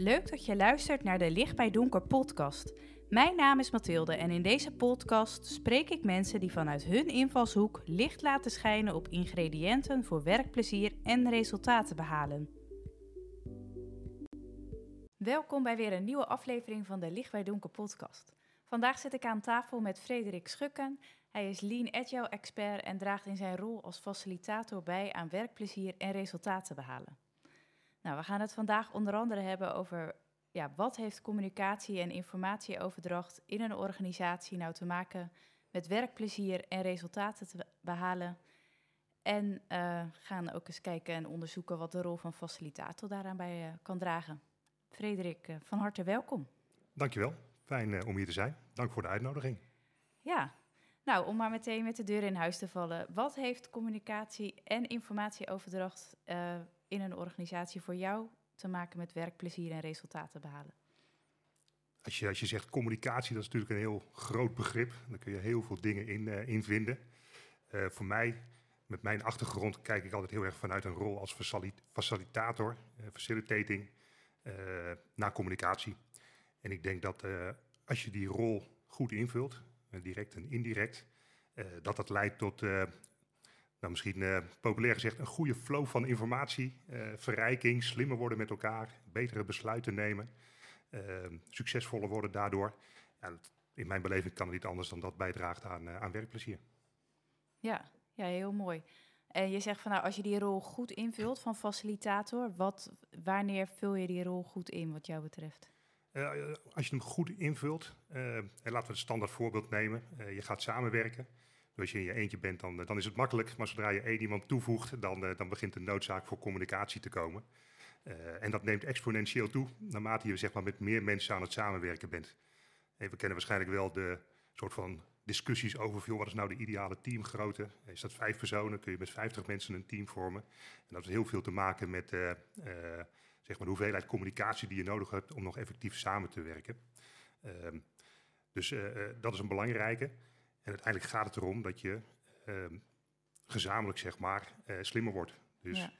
Leuk dat je luistert naar de Licht bij Donker podcast. Mijn naam is Mathilde en in deze podcast spreek ik mensen die vanuit hun invalshoek licht laten schijnen op ingrediënten voor werkplezier en resultaten behalen. Welkom bij weer een nieuwe aflevering van de Licht bij Donker podcast. Vandaag zit ik aan tafel met Frederik Schukken. Hij is Lean Agile expert en draagt in zijn rol als facilitator bij aan werkplezier en resultaten behalen. Nou, we gaan het vandaag onder andere hebben over ja, wat heeft communicatie en informatieoverdracht in een organisatie nou te maken met werkplezier en resultaten te behalen. En uh, gaan ook eens kijken en onderzoeken wat de rol van facilitator daaraan bij uh, kan dragen. Frederik, uh, van harte welkom. Dankjewel, fijn om hier te zijn. Dank voor de uitnodiging. Ja, nou om maar meteen met de deur in huis te vallen. Wat heeft communicatie en informatieoverdracht in een organisatie voor jou te maken met werkplezier en resultaten behalen? Als je, als je zegt communicatie, dat is natuurlijk een heel groot begrip. Daar kun je heel veel dingen in, in vinden. Uh, voor mij, met mijn achtergrond, kijk ik altijd heel erg vanuit een rol als facilitator, uh, facilitating, naar communicatie. En ik denk dat als je die rol goed invult, direct en indirect, dat dat leidt tot nou, misschien uh, populair gezegd, een goede flow van informatie, uh, verrijking, slimmer worden met elkaar, betere besluiten nemen, uh, succesvoller worden daardoor. Ja, in mijn beleving kan het niet anders dan dat bijdraagt aan, aan werkplezier. Ja, ja, heel mooi. En je zegt van nou, als je die rol goed invult van facilitator, wat, wanneer vul je die rol goed in wat jou betreft? als je hem goed invult, en laten we het standaard voorbeeld nemen, je gaat samenwerken als je in je eentje bent, dan, dan is het makkelijk. Maar zodra je één iemand toevoegt, dan, eh, dan begint de noodzaak voor communicatie te komen. Uh, en dat neemt exponentieel toe naarmate je zeg maar, met meer mensen aan het samenwerken bent. En we kennen waarschijnlijk wel de soort van discussies over veel, wat is nou de ideale teamgrootte? Is dat vijf personen? Kun je met vijftig mensen een team vormen? En dat heeft heel veel te maken met zeg maar de hoeveelheid communicatie die je nodig hebt om nog effectief samen te werken. Ehm, dus dat is een belangrijke. En uiteindelijk gaat het erom dat je ehm, gezamenlijk zeg maar uh, slimmer wordt. Dus ja.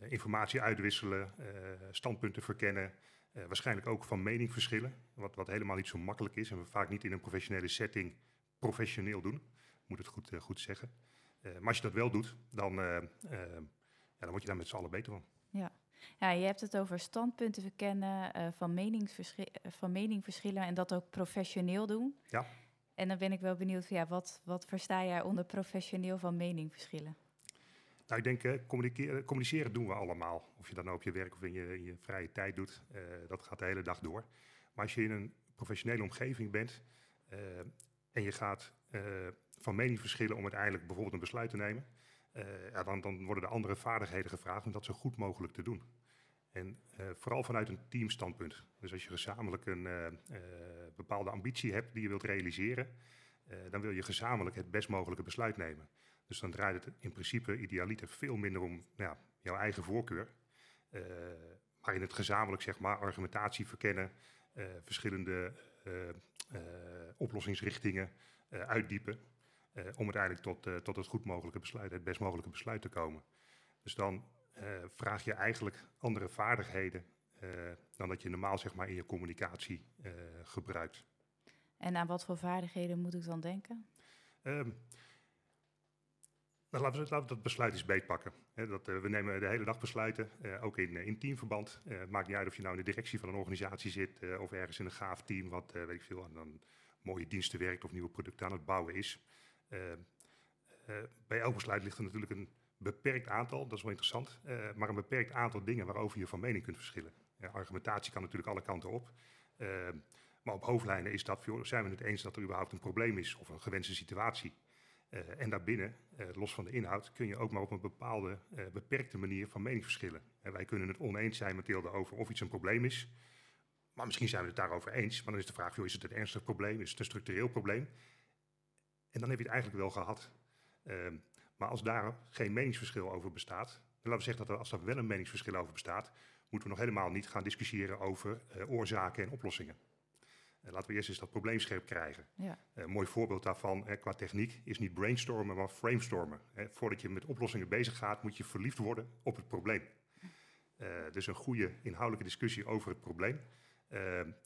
uh, informatie uitwisselen, uh, standpunten verkennen, waarschijnlijk ook van mening verschillen. Wat, wat helemaal niet zo makkelijk is en we vaak niet in een professionele setting professioneel doen. Moet het goed, goed zeggen. maar als je dat wel doet, dan, ja, dan word je daar met z'n allen beter van. Ja. Ja, je hebt het over standpunten verkennen, van, meningsverschil, van meningverschillen en dat ook professioneel doen. Ja. En dan ben ik wel benieuwd, ja, wat, wat versta jij onder professioneel van meningverschillen? Nou, ik denk, uh, communiceren, communiceren doen we allemaal. Of je dat nou op je werk of in je, je vrije tijd doet, uh, dat gaat de hele dag door. Maar als je in een professionele omgeving bent en je gaat van mening verschillen om uiteindelijk bijvoorbeeld een besluit te nemen, ja, dan, worden er andere vaardigheden gevraagd om dat zo goed mogelijk te doen. En uh, vooral vanuit een teamstandpunt. Dus als je gezamenlijk een uh, uh, bepaalde ambitie hebt die je wilt realiseren, dan wil je gezamenlijk het best mogelijke besluit nemen. Dus dan draait het in principe idealiter veel minder om nou, jouw eigen voorkeur. maar in het gezamenlijk zeg maar argumentatie verkennen, verschillende oplossingsrichtingen uitdiepen. om uiteindelijk tot, tot het goed mogelijke besluit, het best mogelijke besluit te komen. Dus dan vraag je eigenlijk andere vaardigheden uh, dan dat je normaal zeg maar, in je communicatie uh, gebruikt. En aan wat voor vaardigheden moet ik dan denken? Um, nou, laten, we, laten we dat besluit eens beetpakken. He, dat, we nemen de hele dag besluiten, ook in, in teamverband. Het maakt niet uit of je nou in de directie van een organisatie zit of ergens in een gaaf team wat weet ik veel, aan dan mooie diensten werkt of nieuwe producten aan het bouwen is. Ehm, bij elk besluit ligt er natuurlijk een beperkt aantal, dat is wel interessant, uh, maar een beperkt aantal dingen waarover je van mening kunt verschillen. Argumentatie kan natuurlijk alle kanten op. Uh, maar op hoofdlijnen is dat, zijn we het eens dat er überhaupt een probleem is of een gewenste situatie. Uh, en daarbinnen, los van de inhoud, kun je ook maar op een bepaalde beperkte manier van mening verschillen. En wij kunnen het oneens zijn, Mathilde, over of iets een probleem is. Maar misschien zijn we het daarover eens. Maar dan is de vraag, joh, is het een ernstig probleem? Is het een structureel probleem? En dan heb je het eigenlijk wel gehad. Maar als daar geen meningsverschil over bestaat, dan laten we zeggen dat er, als er wel een meningsverschil over bestaat, moeten we nog helemaal niet gaan discussiëren over uh, oorzaken en oplossingen. Uh, laten we eerst eens dat probleem scherp krijgen. Ja. Een mooi voorbeeld daarvan qua techniek is niet brainstormen, maar framestormen. voordat je met oplossingen bezig gaat, moet je verliefd worden op het probleem. dus een goede inhoudelijke discussie over het probleem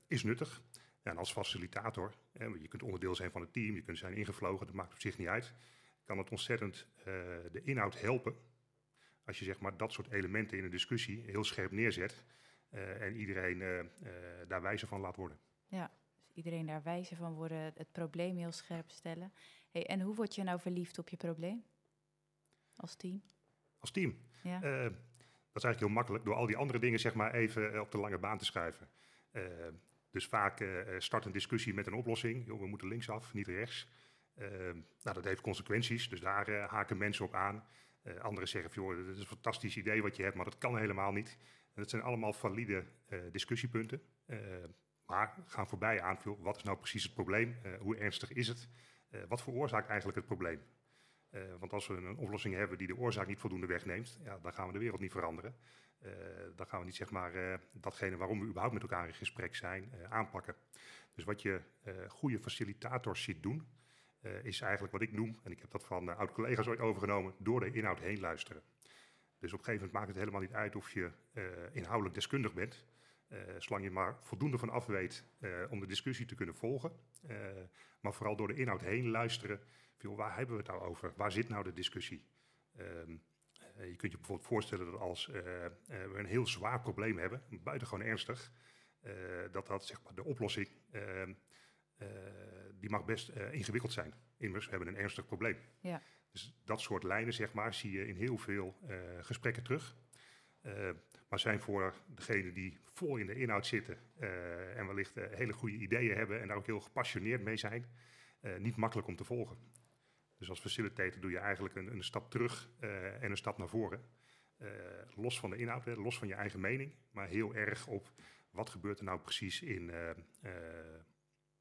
is nuttig. En als facilitator, je kunt onderdeel zijn van het team, je kunt zijn ingevlogen, dat maakt op zich niet uit. Kan het ontzettend de inhoud helpen als je zeg maar, dat soort elementen in een discussie heel scherp neerzet en iedereen daar wijzer van laat worden. Ja, dus iedereen daar wijzer van worden, het probleem heel scherp stellen. Hey, en hoe word je nou verliefd op je probleem als team? Als team? Ja. Dat is eigenlijk heel makkelijk door al die andere dingen zeg maar even eh, op de lange baan te schuiven. Dus vaak start een discussie met een oplossing. Yo, we moeten linksaf, niet rechts. Nou, dat heeft consequenties, dus daar haken mensen op aan. anderen zeggen, joh, dat is een fantastisch idee wat je hebt, maar dat kan helemaal niet. En dat zijn allemaal valide discussiepunten. maar gaan voorbij aan, joh, wat is nou precies het probleem? hoe ernstig is het? Wat veroorzaakt eigenlijk het probleem? Want als we een oplossing hebben die de oorzaak niet voldoende wegneemt, ja, dan gaan we de wereld niet veranderen. Dan gaan we niet zeg maar datgene waarom we überhaupt met elkaar in gesprek zijn aanpakken. Dus wat je goede facilitators ziet doen, is eigenlijk wat ik noem, en ik heb dat van oud-collega's ooit overgenomen, door de inhoud heen luisteren. Dus op een gegeven moment maakt het helemaal niet uit of je inhoudelijk deskundig bent. Zolang je maar voldoende van af weet om de discussie te kunnen volgen. Maar vooral door de inhoud heen luisteren. Waar hebben we het nou over? Waar zit nou de discussie? Ehm, je kunt je bijvoorbeeld voorstellen dat als we een heel zwaar probleem hebben, buitengewoon ernstig, dat dat zeg maar de oplossing, ehm, die mag best ingewikkeld zijn. Immers, we hebben een ernstig probleem. Ja. Dus dat soort lijnen, zeg maar, zie je in heel veel gesprekken terug. Maar zijn voor degenen die vol in de inhoud zitten en wellicht hele goede ideeën hebben en daar ook heel gepassioneerd mee zijn, niet makkelijk om te volgen. Dus als facilitator doe je eigenlijk een, een stap terug en een stap naar voren. los van de inhoud, los van je eigen mening, maar heel erg op wat gebeurt er nou precies in,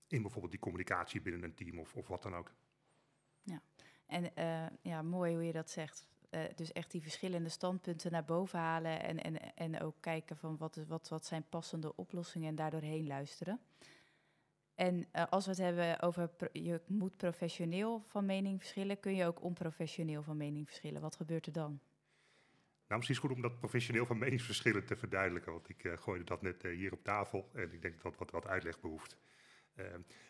in bijvoorbeeld die communicatie binnen een team of, of wat dan ook. Ja, en ja, mooi hoe je dat zegt uh, dus echt die verschillende standpunten naar boven halen en, en, en ook kijken van wat, wat, wat zijn passende oplossingen en daardoorheen luisteren. En uh, als we het hebben over je moet professioneel van mening verschillen, kun je ook onprofessioneel van mening verschillen. Wat gebeurt er dan? Nou, misschien is het goed om dat professioneel van meningsverschillen te verduidelijken, want ik uh, gooide dat net hier op tafel en ik denk dat dat wat, wat uitleg behoeft.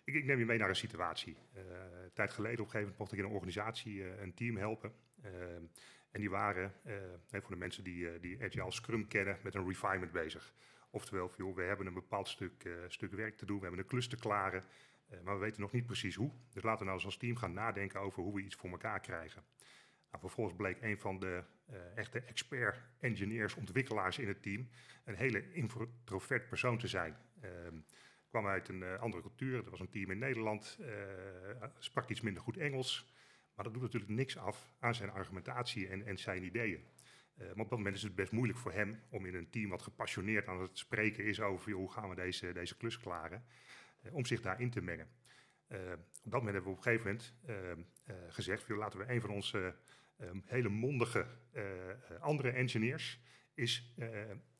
Ik, ik, neem je mee naar een situatie. een tijd geleden op een gegeven moment mocht ik in een organisatie een team helpen. Ehm, en die waren, eh, voor de mensen die, die Agile Scrum kennen, met een refinement bezig. Oftewel, we hebben een bepaald stuk, stuk werk te doen, we hebben een klus te klaren, maar we weten nog niet precies hoe. Dus laten we nou eens als team gaan nadenken over hoe we iets voor elkaar krijgen. Nou, vervolgens bleek een van de echte expert-engineers, ontwikkelaars in het team, een hele introvert persoon te zijn. Kwam uit een andere cultuur, er was een team in Nederland, sprak iets minder goed Engels. Maar dat doet natuurlijk niks af aan zijn argumentatie en, en zijn ideeën. Uh, maar op dat moment is het best moeilijk voor hem om in een team wat gepassioneerd aan het spreken is over hoe gaan we deze, deze klus klaren, om zich daarin te mengen. Op dat moment hebben we op een gegeven moment gezegd, laten we een van onze hele mondige andere engineers is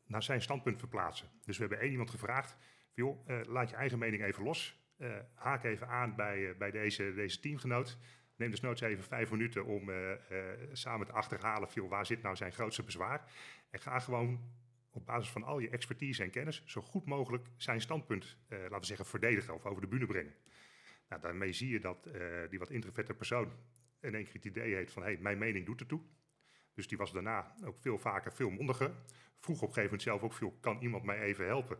naar zijn standpunt verplaatsen. Dus we hebben één iemand gevraagd, joh, laat je eigen mening even los, haak even aan bij, bij deze, deze teamgenoot Neem dus nooit even vijf minuten om samen te achterhalen, veel, waar zit nou zijn grootste bezwaar. En ga gewoon op basis van al je expertise en kennis zo goed mogelijk zijn standpunt, laten we zeggen, verdedigen of over de bühne brengen. Nou, daarmee zie je dat die wat introverte persoon in één keer het idee heeft van, hé, hey, mijn mening doet ertoe. Dus die was daarna ook veel vaker, veel mondiger. Vroeg op een gegeven moment zelf ook veel, kan iemand mij even helpen?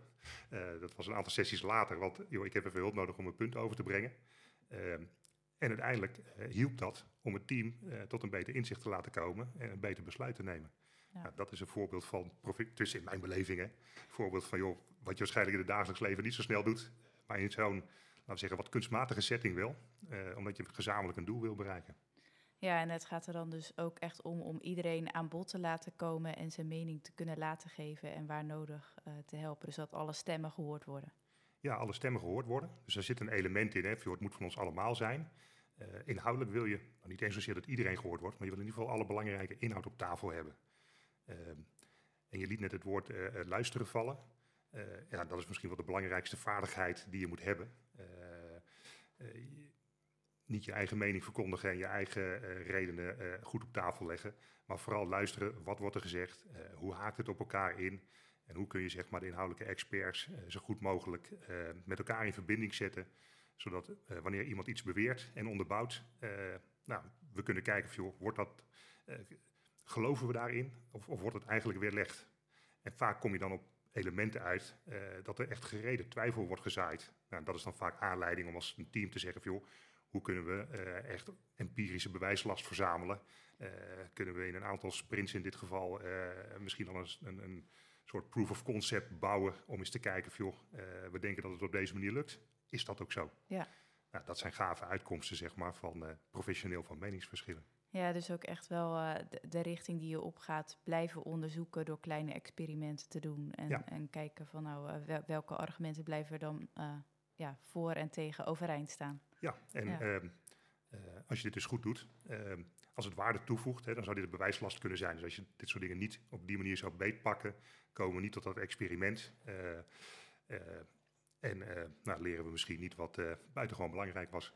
dat was een aantal sessies later, want joh, ik heb even hulp nodig om een punt over te brengen. Ehm, en uiteindelijk uh, hielp dat om het team uh, tot een beter inzicht te laten komen en een beter besluit te nemen. Ja. Nou, dat is een voorbeeld van, tussen in mijn beleving, een voorbeeld van joh, wat je waarschijnlijk in het dagelijks leven niet zo snel doet, maar in zo'n, laten we zeggen, wat kunstmatige setting wel, omdat je gezamenlijk een doel wil bereiken. Ja, en het gaat er dan dus ook echt om om iedereen aan bod te laten komen en zijn mening te kunnen laten geven en waar nodig te helpen, dus dat alle stemmen gehoord worden. Ja, alle stemmen gehoord worden. Dus er zit een element in, hè, het moet van ons allemaal zijn. Uh, inhoudelijk wil je, nou niet eens zozeer dat iedereen gehoord wordt, maar je wil in ieder geval alle belangrijke inhoud op tafel hebben. Uh, en je liet net het woord luisteren vallen. ja, dat is misschien wel de belangrijkste vaardigheid die je moet hebben. Niet je eigen mening verkondigen en je eigen redenen goed op tafel leggen. Maar vooral luisteren, wat wordt er gezegd? hoe haakt het op elkaar in? En hoe kun je zeg maar, de inhoudelijke experts zo goed mogelijk met elkaar in verbinding zetten? Zodat wanneer iemand iets beweert en onderbouwt, nou, we kunnen kijken, joh, wordt dat, geloven we daarin of, of wordt het eigenlijk weerlegd? En vaak kom je dan op elementen uit dat er echt gereden twijfel wordt gezaaid. Nou, dat is dan vaak aanleiding om als een team te zeggen: joh, hoe kunnen we uh, echt empirische bewijslast verzamelen? Uh, kunnen we in een aantal sprints in dit geval misschien dan een, een, een, soort proof of concept bouwen om eens te kijken: joh, we denken dat het op deze manier lukt. Is dat ook zo? Ja. Nou, dat zijn gave uitkomsten zeg maar, van professioneel van meningsverschillen. Ja, dus ook echt wel uh, de, de, richting die je opgaat blijven onderzoeken door kleine experimenten te doen. En, en kijken van nou, uh, welke argumenten blijven er dan uh, ja, voor en tegen overeind staan. Ja, en ja. Ehm, als je dit dus goed doet, ehm, als het waarde toevoegt, hè, dan zou dit een bewijslast kunnen zijn. Dus als je dit soort dingen niet op die manier zou beetpakken, komen we niet tot dat experiment. en nou, leren we misschien niet wat buitengewoon belangrijk was.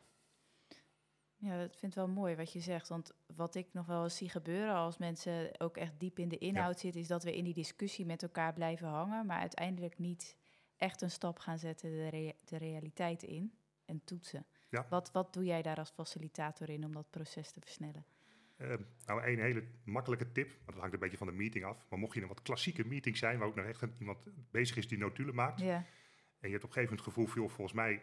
Ja, dat vind ik wel mooi wat je zegt. Want wat ik nog wel eens zie gebeuren als mensen ook echt diep in de inhoud zitten, is dat we in die discussie met elkaar blijven hangen, maar uiteindelijk niet echt een stap gaan zetten de, de realiteit in en toetsen. Ja. Wat, wat doe jij daar als facilitator in om dat proces te versnellen? Uh, nou, een hele makkelijke tip, maar dat hangt een beetje van de meeting af. Maar mocht je een wat klassieke meeting zijn, waar ook nog echt iemand bezig is die notulen maakt, ja. en je hebt op een gegeven moment het gevoel, volgens mij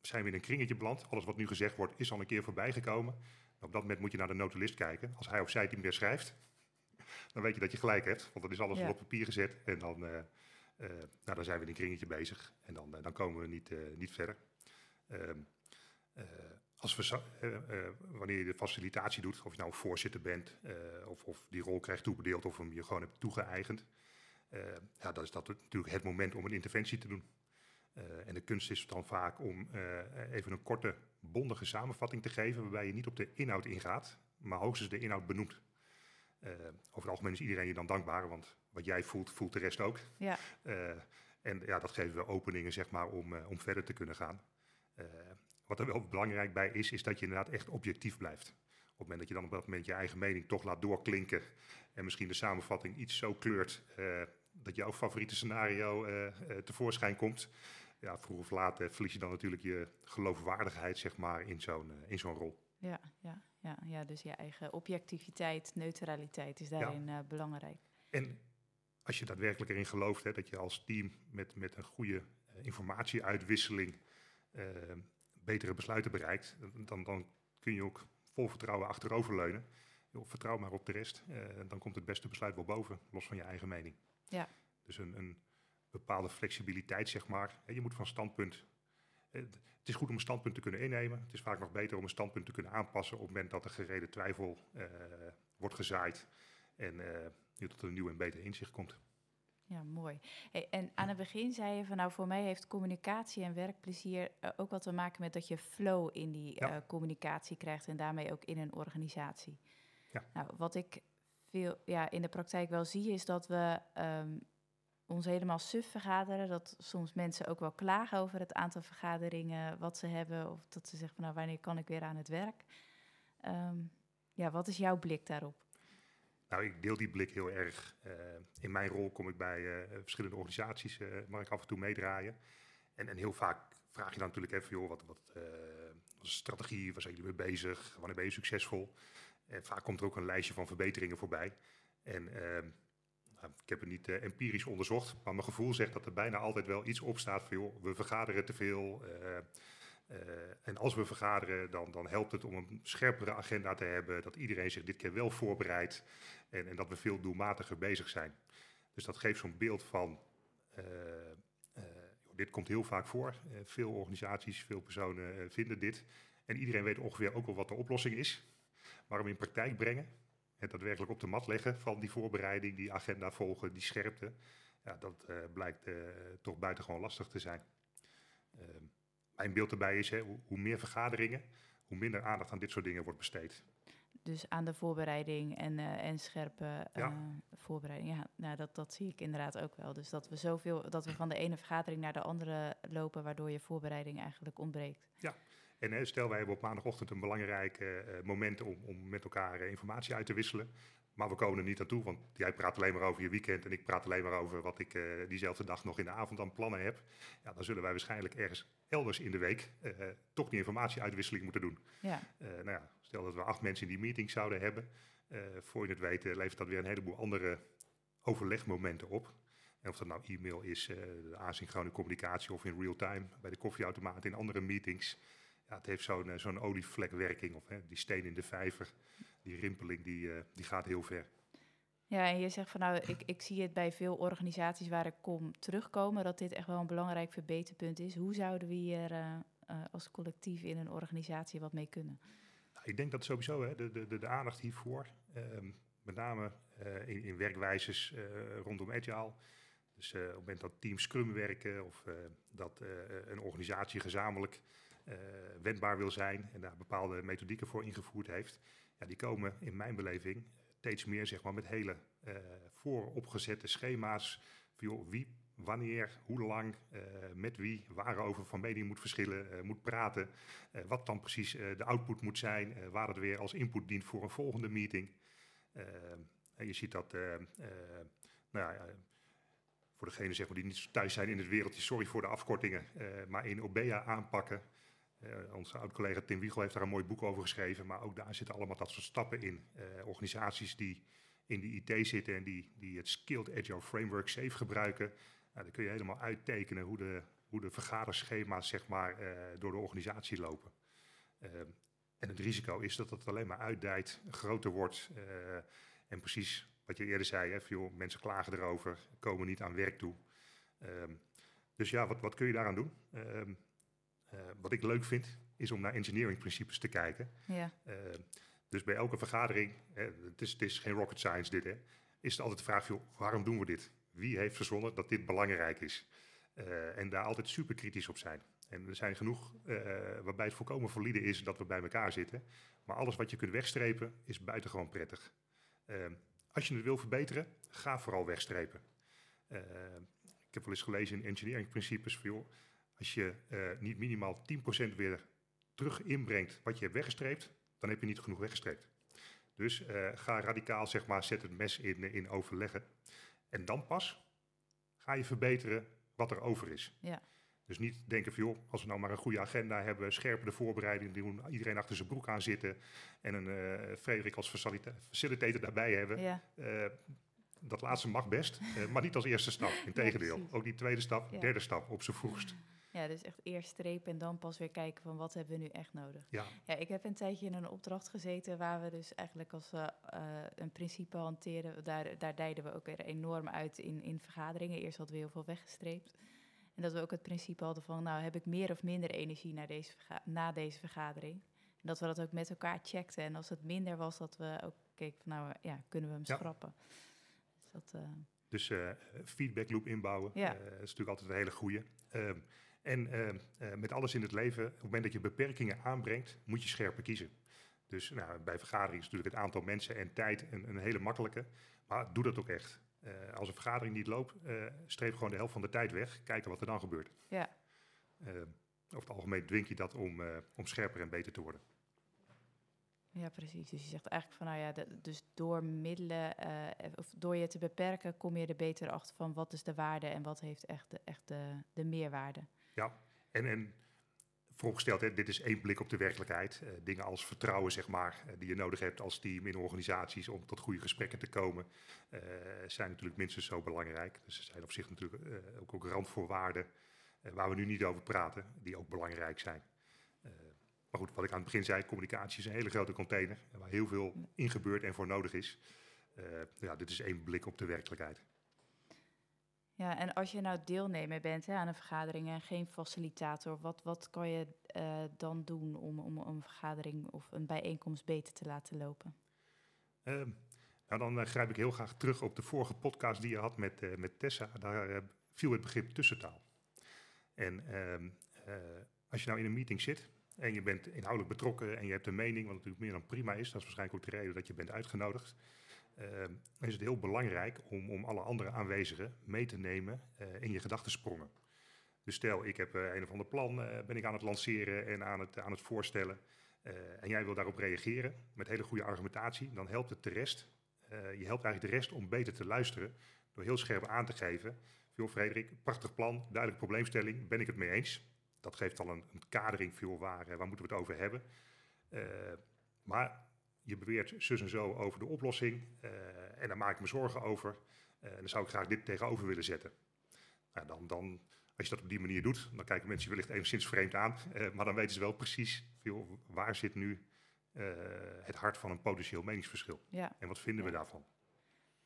zijn we in een kringetje beland. Alles wat nu gezegd wordt is al een keer voorbij gekomen. Op dat moment moet je naar de notulist kijken. Als hij of zij het niet meer schrijft, dan weet je dat je gelijk hebt. Want dan is alles ja. op papier gezet en dan, uh, nou, dan zijn we in een kringetje bezig. En dan, uh, dan komen we niet, niet verder. Ehm, als we, wanneer je de facilitatie doet, of je nou voorzitter bent, of, of, die rol krijgt toebedeeld, of hem je gewoon hebt toegeëigend, ja, dan is dat natuurlijk het moment om een interventie te doen. En de kunst is dan vaak om even een korte, bondige samenvatting te geven, waarbij je niet op de inhoud ingaat, maar hoogstens de inhoud benoemt. Uh, over het algemeen is iedereen je dan dankbaar, want wat jij voelt, voelt de rest ook. Ja. en ja, dat geven we openingen, zeg maar, om, om verder te kunnen gaan. wat er wel belangrijk bij is, is dat je inderdaad echt objectief blijft. Op het moment dat je dan op dat moment je eigen mening toch laat doorklinken en misschien de samenvatting iets zo kleurt dat jouw favoriete scenario tevoorschijn komt, ja, vroeg of laat verlies je dan natuurlijk je geloofwaardigheid zeg maar, in zo'n in zo'n rol. Ja, ja, ja, ja, dus je eigen objectiviteit, neutraliteit is daarin ja. belangrijk. En als je daadwerkelijk erin gelooft hè, dat je als team met, met een goede uh, informatieuitwisseling betere besluiten bereikt, dan, dan kun je ook vol vertrouwen achteroverleunen. Vertrouw maar op de rest, dan komt het beste besluit wel boven, los van je eigen mening. Ja. Dus een, een bepaalde flexibiliteit, zeg maar. Je moet van standpunt. Het is goed om een standpunt te kunnen innemen. Het is vaak nog beter om een standpunt te kunnen aanpassen op het moment dat er gereden twijfel uh, wordt gezaaid en uh, je tot een nieuw en beter inzicht komt. Ja, mooi. Hey, en aan het begin zei je van nou, voor mij heeft communicatie en werkplezier uh, ook wat te maken met dat je flow in die ja. communicatie krijgt en daarmee ook in een organisatie. Ja. Nou, wat ik veel ja, in de praktijk wel zie, is dat we um, ons helemaal suf vergaderen. Dat soms mensen ook wel klagen over het aantal vergaderingen wat ze hebben. Of dat ze zeggen van nou wanneer kan ik weer aan het werk. Um, ja, wat is jouw blik daarop? Nou, ik deel die blik heel erg. Uh, in mijn rol kom ik bij uh, verschillende organisaties, uh, mag ik af en toe meedraaien. En, en heel vaak vraag je dan natuurlijk even, joh, wat, wat wat is strategie, waar zijn jullie mee bezig, wanneer ben je succesvol? En vaak komt er ook een lijstje van verbeteringen voorbij. En ehm, nou, ik heb het niet empirisch onderzocht, maar mijn gevoel zegt dat er bijna altijd wel iets opstaat van joh, we vergaderen te veel. Uh, en als we vergaderen, dan, dan helpt het om een scherpere agenda te hebben, dat iedereen zich dit keer wel voorbereidt en, en dat we veel doelmatiger bezig zijn. Dus dat geeft zo'n beeld van, dit komt heel vaak voor. veel organisaties, veel personen vinden dit. En iedereen weet ongeveer ook wel wat de oplossing is. Maar om in praktijk brengen, het daadwerkelijk op de mat leggen van die voorbereiding, die agenda volgen, die scherpte. Ja, dat blijkt toch buitengewoon lastig te zijn. Uh, mijn beeld erbij is, hè, hoe, meer vergaderingen, hoe minder aandacht aan dit soort dingen wordt besteed. Dus aan de voorbereiding en, en scherpe ja. voorbereiding. Ja, nou, dat, dat zie ik inderdaad ook wel. Dus dat we zoveel, dat we van de ene vergadering naar de andere lopen, waardoor je voorbereiding eigenlijk ontbreekt. Ja, En stel, wij hebben op maandagochtend een belangrijk moment om, om met elkaar informatie uit te wisselen. Maar we komen er niet aan toe, want jij praat alleen maar over je weekend en ik praat alleen maar over wat ik diezelfde dag nog in de avond aan plannen heb. Ja, dan zullen wij waarschijnlijk ergens elders in de week toch die informatieuitwisseling moeten doen. Ja. nou ja, stel dat we acht mensen in die meeting zouden hebben. voor je het weet levert dat weer een heleboel andere overlegmomenten op. En of dat nou e-mail is, de asynchrone communicatie of in real time bij de koffieautomaat, in andere meetings. Ja, het heeft zo'n uh, zo'n olievlekwerking of die steen in de vijver, die rimpeling, die, uh, die gaat heel ver. Ja, en je zegt van nou, ik, ik zie het bij veel organisaties waar ik kom terugkomen, dat dit echt wel een belangrijk verbeterpunt is. Hoe zouden we hier als collectief in een organisatie wat mee kunnen? Nou, ik denk dat sowieso hè, de, de, de aandacht hiervoor, um, met name in, in werkwijzes rondom agile, dus uh, op het moment dat teams Scrum werken of uh, dat uh, een organisatie gezamenlijk wendbaar wil zijn en daar bepaalde methodieken voor ingevoerd heeft, ja, die komen in mijn beleving steeds meer zeg maar, met hele vooropgezette schema's. Van, wie, wanneer, hoe lang, met wie, waarover van mening moet verschillen, moet praten. wat dan precies de output moet zijn, waar het weer als input dient voor een volgende meeting. en je ziet dat nou ja, voor degenen zeg maar, die niet thuis zijn in het wereldje, sorry voor de afkortingen, maar in OBEA aanpakken. Uh, onze oud-collega Tim Wiegel heeft daar een mooi boek over geschreven, maar ook daar zitten allemaal dat soort stappen in. Uh, organisaties die in de IT zitten en die, die het Skilled Agile Framework safe gebruiken, nou, dan kun je helemaal uittekenen hoe de, hoe de vergaderschema's zeg maar, door de organisatie lopen. en het risico is dat het alleen maar uitdijt, groter wordt en precies wat je eerder zei, hè, mensen klagen erover, komen niet aan werk toe. Um, dus ja, wat, wat kun je daaraan doen? Uh, wat ik leuk vind, is om naar engineering principes te kijken. Ja. Uh, dus bij elke vergadering, het, is, het is geen rocket science dit, hè, is het altijd de vraag, joh, waarom doen we dit? Wie heeft verzonnen dat dit belangrijk is? Uh, en daar altijd super kritisch op zijn. En er zijn genoeg waarbij het volkomen valide is dat we bij elkaar zitten. Maar alles wat je kunt wegstrepen is buitengewoon prettig. Ehm, als je het wil verbeteren, ga vooral wegstrepen. Uh, ik heb wel eens gelezen in engineering principes van, als je uh, niet minimaal 10% weer terug inbrengt wat je hebt weggestreept, dan heb je niet genoeg weggestreept. Dus uh, ga radicaal, zeg maar, zet het mes in, in overleggen. En dan pas ga je verbeteren wat er over is. Ja. Dus niet denken van, joh, als we nou maar een goede agenda hebben, scherpe de voorbereiding doen, iedereen achter zijn broek aan zitten en een uh, Frederik als facilitator daarbij hebben. Ja. Uh, dat laatste mag best, maar niet als eerste stap. Integendeel, ja, ook die tweede stap, derde stap op zijn vroegst. Ja, dus echt eerst strepen en dan pas weer kijken van wat hebben we nu echt nodig. Ja. ja ik heb een tijdje in een opdracht gezeten waar we dus eigenlijk als we een principe hanteren, daar, daar dijden we ook weer enorm uit in, in vergaderingen. Eerst hadden we heel veel weggestreept. En dat we ook het principe hadden van, nou heb ik meer of minder energie na deze, na deze vergadering. En dat we dat ook met elkaar checkten. En als het minder was, dat we ook keken van, nou ja, kunnen we hem schrappen. Dus, dat, uh... dus uh, feedback loop inbouwen, ja. uh, is natuurlijk altijd een hele goede. En ehm, met alles in het leven, op het moment dat je beperkingen aanbrengt, moet je scherper kiezen. Dus nou, bij vergaderingen is natuurlijk het aantal mensen en tijd een, een hele makkelijke. Maar doe dat ook echt. Uh, als een vergadering niet loopt, uh, streep gewoon de helft van de tijd weg. Kijken wat er dan gebeurt. Ja. Uh, over het algemeen dwing je dat om, om scherper en beter te worden. Ja, precies. Dus je zegt eigenlijk van, nou ja, de, dus door middelen, of door je te beperken, kom je er beter achter van wat is de waarde en wat heeft echt de, echt de, de meerwaarde. Ja, en, en vooropgesteld, hè, dit is één blik op de werkelijkheid. Uh, dingen als vertrouwen, zeg maar, uh, die je nodig hebt als team in organisaties om tot goede gesprekken te komen, uh, zijn natuurlijk minstens zo belangrijk. Dus er zijn op zich natuurlijk ook, ook randvoorwaarden waar we nu niet over praten, die ook belangrijk zijn. maar goed, wat ik aan het begin zei, communicatie is een hele grote container waar heel veel in gebeurt en voor nodig is. ja, dit is één blik op de werkelijkheid. Ja, en als je nou deelnemer bent hè, aan een vergadering en geen facilitator, wat, wat kan je uh, dan doen om, om, een vergadering of een bijeenkomst beter te laten lopen? Uh, nou, dan uh, grijp ik heel graag terug op de vorige podcast die je had met, uh, met Tessa. Daar viel het begrip tussentaal. En ehm, als je nou in een meeting zit en je bent inhoudelijk betrokken en je hebt een mening, wat natuurlijk meer dan prima is, dat is waarschijnlijk ook de reden dat je bent uitgenodigd is het heel belangrijk om, om alle andere aanwezigen mee te nemen uh, in je gedachtensprongen. Dus stel, ik heb een of ander plan, ben ik aan het lanceren en aan het, aan het voorstellen. en jij wil daarop reageren met hele goede argumentatie, dan helpt het de rest. je helpt eigenlijk de rest om beter te luisteren door heel scherp aan te geven. Veel Frederik, prachtig plan, duidelijke probleemstelling, ben ik het mee eens. Dat geeft al een, een kadering, veel waar, waar moeten we het over hebben. maar je beweert zus en zo over de oplossing en daar maak ik me zorgen over. en dan zou ik graag dit tegenover willen zetten. Nou, dan, dan, als je dat op die manier doet, dan kijken mensen je wellicht enigszins vreemd aan. Uh, maar dan weten ze wel precies veel, waar zit nu het hart van een potentieel meningsverschil. Ja. En wat vinden we daarvan?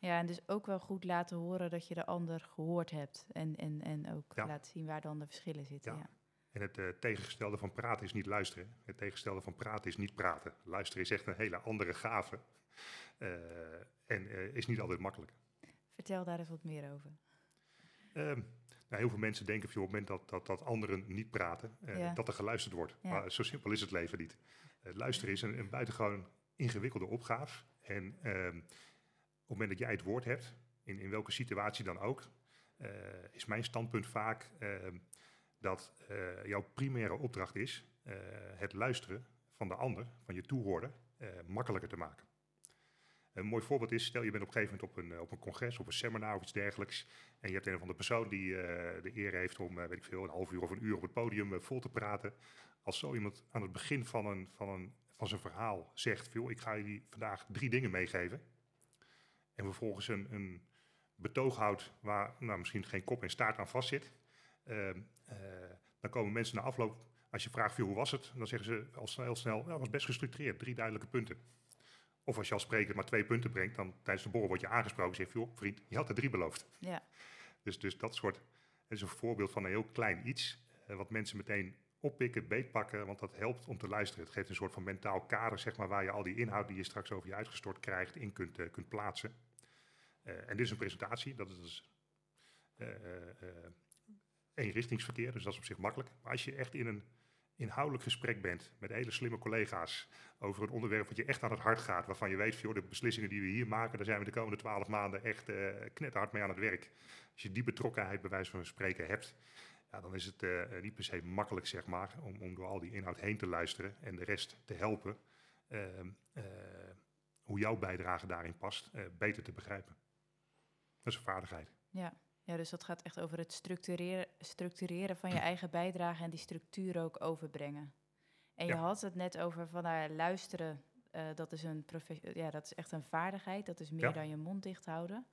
Ja, en dus ook wel goed laten horen dat je de ander gehoord hebt. En, en, en ook ja. laten zien waar dan de verschillen zitten. Ja. En het uh, tegengestelde van praten is niet luisteren. Het tegengestelde van praten is niet praten. Luisteren is echt een hele andere gave. en is niet altijd makkelijk. Vertel daar eens wat meer over. Um, nou, heel veel mensen denken op het moment dat, dat, dat anderen niet praten, dat er geluisterd wordt. Maar zo simpel is het leven niet. Luisteren is een, een buitengewoon ingewikkelde opgave. En um, op het moment dat jij het woord hebt, in, in welke situatie dan ook, is mijn standpunt vaak dat jouw primaire opdracht is het luisteren van de ander, van je toehoorder, makkelijker te maken. Een mooi voorbeeld is, stel je bent op een gegeven moment op een, eh, op een congres, op een seminar of iets dergelijks. En je hebt een of andere persoon die de eer heeft om, weet ik veel, een half uur of een uur op het podium vol te praten. Als zo iemand aan het begin van, een, van, een, van zijn verhaal zegt, veel, ik ga jullie vandaag drie dingen meegeven. En vervolgens een, een betoog houdt waar nou, misschien geen kop en staart aan vastzit. Ehm, dan komen mensen na afloop, als je vraagt, hoe was het? Dan zeggen ze al snel, snel, nou, was best gestructureerd, drie duidelijke punten. Of als je als spreker maar twee punten brengt, dan tijdens de borrel word je aangesproken. Zeg je, joh, vriend, je had er drie beloofd. Ja. Dus, dus dat soort, is een voorbeeld van een heel klein iets, eh, wat mensen meteen oppikken, beetpakken, want dat helpt om te luisteren. Het geeft een soort van mentaal kader, zeg maar, waar je al die inhoud die je straks over je uitgestort krijgt, in kunt, uh, kunt plaatsen. Uh, en dit is een presentatie, dat is eenrichtingsverkeer, dus dat is op zich makkelijk. Maar als je echt in een inhoudelijk gesprek bent met hele slimme collega's over een onderwerp wat je echt aan het hart gaat, waarvan je weet, joh, de beslissingen die we hier maken, daar zijn we de komende twaalf maanden echt uh, knetterhard mee aan het werk. Als je die betrokkenheid bij wijze van spreken hebt, ja, dan is het uh, niet per se makkelijk, zeg maar, om, om door al die inhoud heen te luisteren en de rest te helpen uh, hoe jouw bijdrage daarin past, beter te begrijpen. Dat is een vaardigheid. Ja. Ja, dus dat gaat echt over het structureren, structureren van je eigen bijdrage en die structuur ook overbrengen. En je had het net over van nou, luisteren, uh, dat, is een ja, dat is echt een vaardigheid, dat is meer dan je mond dicht houden.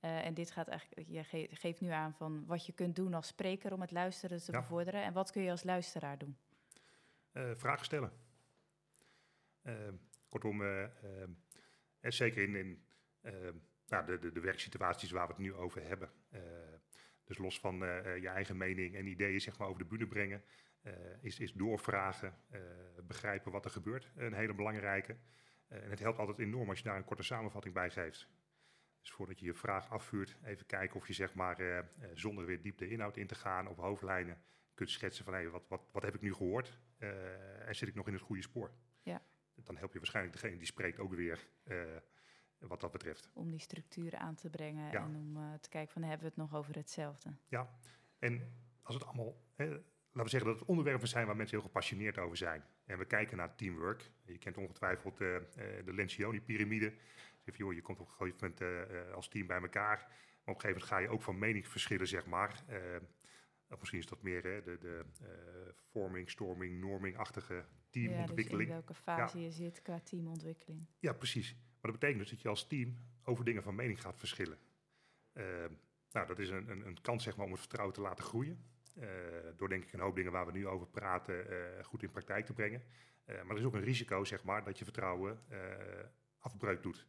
Uh, en dit gaat eigenlijk, je ge geeft nu aan van wat je kunt doen als spreker om het luisteren te bevorderen. En wat kun je als luisteraar doen? Uh, vragen stellen. kortom, zeker in, in nou, de, de, de werksituaties waar we het nu over hebben. Uh, dus los van uh, je eigen mening en ideeën zeg maar, over de bühne brengen, is, is doorvragen, begrijpen wat er gebeurt, een hele belangrijke. en het helpt altijd enorm als je daar een korte samenvatting bij geeft. Dus voordat je je vraag afvuurt, even kijken of je zeg maar, zonder weer diep de inhoud in te gaan op hoofdlijnen kunt schetsen van hey, wat, wat, wat heb ik nu gehoord en zit ik nog in het goede spoor. Ja. Dan help je waarschijnlijk degene die spreekt ook weer wat dat betreft. Om die structuren aan te brengen en om uh, te kijken van hebben we het nog over hetzelfde. Ja, en als het allemaal, hè, laten we zeggen dat het onderwerpen zijn waar mensen heel gepassioneerd over zijn. En we kijken naar teamwork. Je kent ongetwijfeld uh, de Lencioni-pyramide. Dus joh, je komt op een gegeven moment uh, als team bij elkaar. Maar op een gegeven moment ga je ook van meningsverschillen, zeg maar. of misschien is dat meer hè, de, de forming, storming, norming-achtige teamontwikkeling. Ja, dus in welke fase je zit qua teamontwikkeling. Ja, precies. Maar dat betekent dus dat je als team over dingen van mening gaat verschillen. Uh, nou, dat is een, een, een, kans zeg maar, om het vertrouwen te laten groeien. Uh, door denk ik een hoop dingen waar we nu over praten uh, goed in praktijk te brengen. maar er is ook een risico zeg maar, dat je vertrouwen afbreuk doet.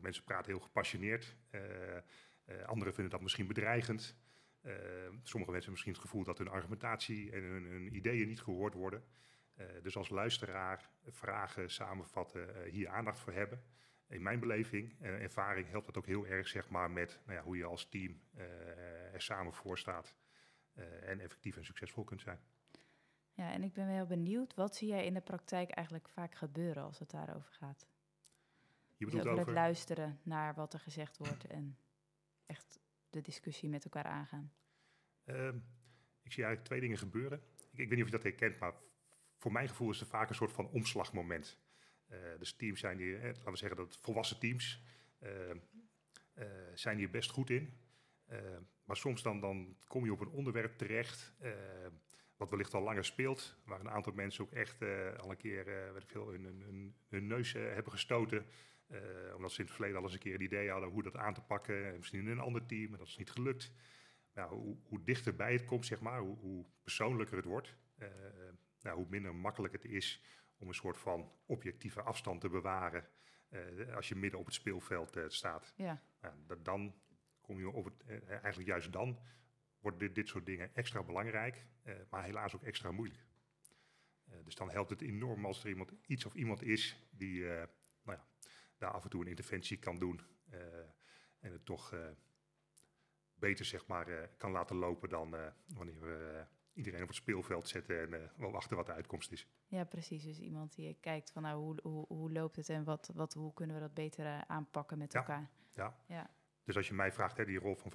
mensen praten heel gepassioneerd. anderen vinden dat misschien bedreigend. sommige mensen hebben misschien het gevoel dat hun argumentatie en hun, hun ideeën niet gehoord worden. dus als luisteraar vragen samenvatten, hier aandacht voor hebben in mijn beleving en ervaring helpt dat ook heel erg zeg maar, met nou ja, hoe je als team uh, er samen voor staat uh, en effectief en succesvol kunt zijn. Ja, en ik ben wel benieuwd, wat zie jij in de praktijk eigenlijk vaak gebeuren als het daarover gaat? Je bedoelt dus over het luisteren naar wat er gezegd wordt en echt de discussie met elkaar aangaan. Uh, ik zie eigenlijk twee dingen gebeuren. Ik, ik weet niet of je dat herkent, maar voor mijn gevoel is het vaak een soort van omslagmoment. Uh, dus teams zijn hier, eh, laten we zeggen dat volwassen teams, uh, zijn hier best goed in. maar soms dan, dan kom je op een onderwerp terecht wat wellicht al langer speelt, waar een aantal mensen ook echt al een keer weet ik veel, hun neus hebben gestoten. omdat ze in het verleden al eens een keer een idee hadden hoe dat aan te pakken. Misschien in een ander team, maar dat is niet gelukt. Nou, hoe, hoe dichterbij het komt, zeg maar, hoe, hoe persoonlijker het wordt, nou, hoe minder makkelijk het is om een soort van objectieve afstand te bewaren uh, als je midden op het speelveld uh, staat. Ja. Dan kom je op het, uh, eigenlijk juist dan worden dit, dit soort dingen extra belangrijk, maar helaas ook extra moeilijk. dus dan helpt het enorm als er iemand, iets of iemand is die nou ja, daar af en toe een interventie kan doen en het toch beter zeg maar, kan laten lopen dan wanneer we iedereen op het speelveld zetten en uh, wel wachten wat de uitkomst is. Ja, precies. Dus iemand die kijkt van nou, hoe, hoe, hoe loopt het en wat, wat, hoe kunnen we dat beter uh, aanpakken met ja. elkaar. Ja. ja. Dus als je mij vraagt, hè, die rol van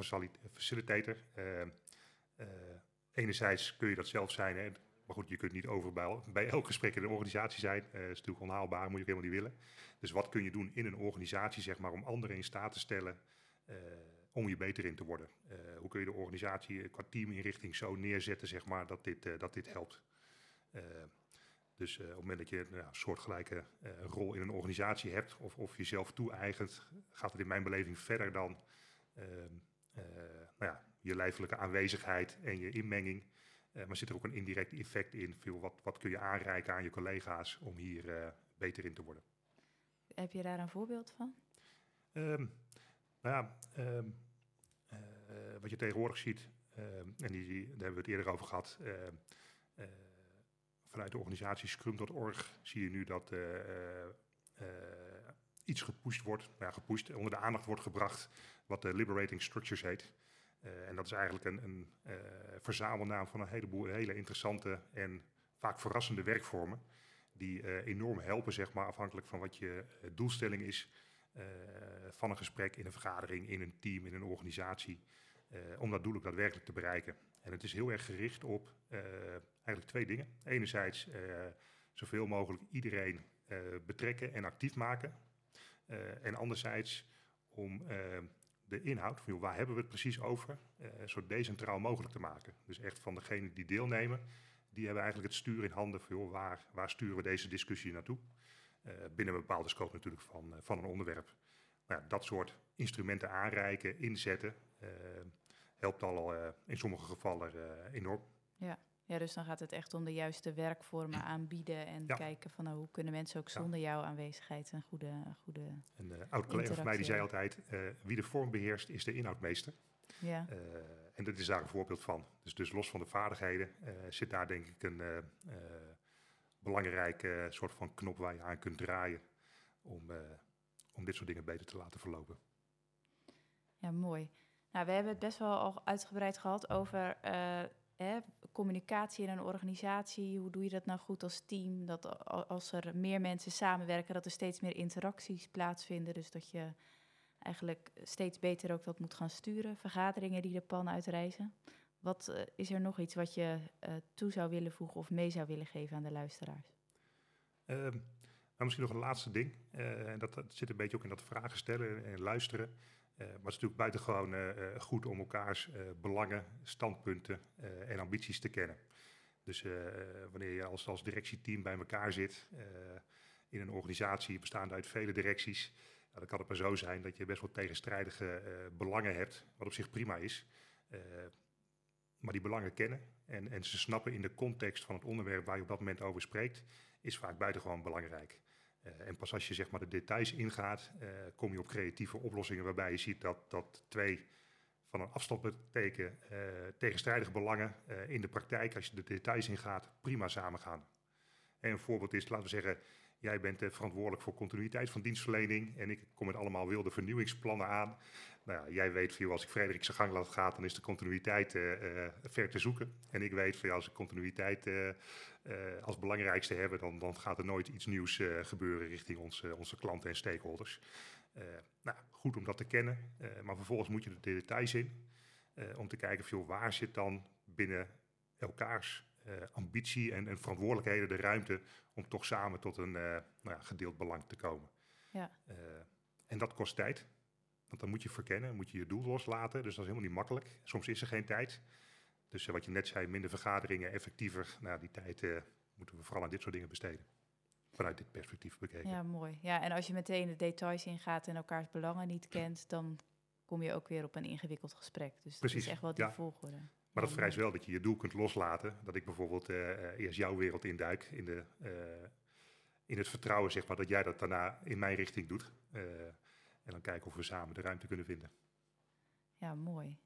facilitator. Uh, enerzijds kun je dat zelf zijn, hè, maar goed, je kunt niet over bij, bij elk gesprek in een organisatie zijn. dat is natuurlijk onhaalbaar, moet je helemaal niet willen. Dus wat kun je doen in een organisatie, zeg maar, om anderen in staat te stellen om je beter in te worden. Uh, hoe kun je de organisatie qua teaminrichting zo neerzetten, zeg maar, dat dit, uh, dat dit helpt. Uh, dus op het moment dat je een nou, soortgelijke rol in een organisatie hebt of, of jezelf toe-eigent, gaat het in mijn beleving verder dan ehm, nou ja, je lijfelijke aanwezigheid en je inmenging. maar zit er ook een indirect effect in? Veel, wat, wat kun je aanreiken aan je collega's om hier beter in te worden? Heb je daar een voorbeeld van? Um, nou ja, um, uh, wat je tegenwoordig ziet, uh, en die, daar hebben we het eerder over gehad, uh, vanuit de organisatie Scrum.org zie je nu dat iets gepusht wordt, ja, gepusht, onder de aandacht wordt gebracht, wat de Liberating Structures heet. en dat is eigenlijk een, een verzamelnaam van een heleboel hele interessante en vaak verrassende werkvormen, die enorm helpen, zeg maar, afhankelijk van wat je doelstelling is, van een gesprek in een vergadering, in een team, in een organisatie, uh, om dat doel ook daadwerkelijk te bereiken. En het is heel erg gericht op uh, eigenlijk twee dingen. Enerzijds zoveel mogelijk iedereen betrekken en actief maken. en anderzijds om de inhoud, van, waar hebben we het precies over, zo decentraal mogelijk te maken. Dus echt van degenen die deelnemen, die hebben eigenlijk het stuur in handen van waar, waar sturen we deze discussie naartoe. Uh, binnen een bepaalde scope natuurlijk van, uh, van een onderwerp. Nou, dat soort instrumenten aanreiken, inzetten, uh, helpt al in sommige gevallen enorm. Ja. ja, dus dan gaat het echt om de juiste werkvormen aanbieden en ja. kijken van nou, hoe kunnen mensen ook zonder ja. jouw aanwezigheid een goede, goede Een oud collega van mij die zei altijd, wie de vorm beheerst is de inhoudmeester. Ja. en dat is daar een voorbeeld van. Dus, dus los van de vaardigheden zit daar denk ik een belangrijke soort van knop waar je aan kunt draaien om, uh, om dit soort dingen beter te laten verlopen. Ja, mooi. Nou, we hebben het best wel al uitgebreid gehad over hè, communicatie in een organisatie. Hoe doe je dat nou goed als team? Dat als er meer mensen samenwerken, dat er steeds meer interacties plaatsvinden. Dus dat je eigenlijk steeds beter ook dat moet gaan sturen. Vergaderingen die de pan uitreizen. Wat uh, is er nog iets wat je uh, toe zou willen voegen of mee zou willen geven aan de luisteraars? Uh, nou, misschien nog een laatste ding. En dat, dat, zit een beetje ook in dat vragen stellen en, luisteren. maar het is natuurlijk buitengewoon goed om elkaars belangen, standpunten en ambities te kennen. Dus wanneer je als, als directieteam bij elkaar zit in een organisatie bestaande uit vele directies, nou, dan kan het maar zo zijn dat je best wel tegenstrijdige belangen hebt, wat op zich prima is maar die belangen kennen en, en ze snappen in de context van het onderwerp waar je op dat moment over spreekt, is vaak buitengewoon belangrijk. Uh, en pas als je zeg maar, de details ingaat, uh, kom je op creatieve oplossingen waarbij je ziet dat, dat twee van een afstand betekenen uh, tegenstrijdige belangen in de praktijk, als je de details ingaat, prima samengaan. En een voorbeeld is, laten we zeggen, Jij bent uh, verantwoordelijk voor continuïteit van dienstverlening en ik kom met allemaal wilde vernieuwingsplannen aan. Nou ja, jij weet van als ik Frederik zijn gang laat gaan, dan is de continuïteit uh, uh, ver te zoeken. En ik weet van als ik continuïteit als belangrijkste hebben, dan, dan gaat er nooit iets nieuws gebeuren richting onze, onze klanten en stakeholders. nou, goed om dat te kennen, maar vervolgens moet je de details in om te kijken van waar zit dan binnen elkaars ambitie en, en, verantwoordelijkheden de ruimte om toch samen tot een nou ja, gedeeld belang te komen. Ja. en dat kost tijd. Want dan moet je verkennen, moet je je doel loslaten. Dus dat is helemaal niet makkelijk. Soms is er geen tijd. Dus wat je net zei, minder vergaderingen, effectiever. Nou, die tijd moeten we vooral aan dit soort dingen besteden vanuit dit perspectief bekeken. Ja, mooi. Ja, en als je meteen de details ingaat en elkaars belangen niet kent, dan kom je ook weer op een ingewikkeld gesprek. Dus Precies, dat is echt wel die ja. volgorde. Maar dat vereist wel dat je je doel kunt loslaten. Dat ik bijvoorbeeld uh, eerst jouw wereld induik in, de, uh, in het vertrouwen, zeg maar, dat jij dat daarna in mijn richting doet. En dan kijken of we samen de ruimte kunnen vinden. Ja, mooi.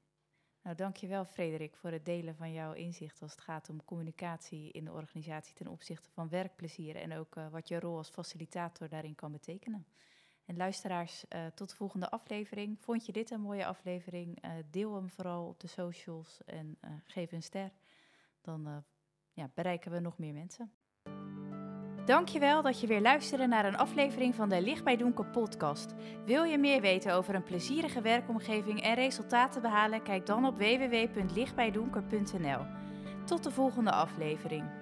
Nou, dankjewel Frederik voor het delen van jouw inzicht als het gaat om communicatie in de organisatie ten opzichte van werkplezier en ook wat je rol als facilitator daarin kan betekenen. En luisteraars, uh, tot de volgende aflevering. Vond je dit een mooie aflevering? Uh, deel hem vooral op de socials en geef een ster. Dan ja, bereiken we nog meer mensen. Dankjewel dat je weer luisterde naar een aflevering van de Licht bij podcast. Wil je meer weten over een plezierige werkomgeving en resultaten behalen? Kijk dan op www.lichtbijdonker.nl. Tot de volgende aflevering.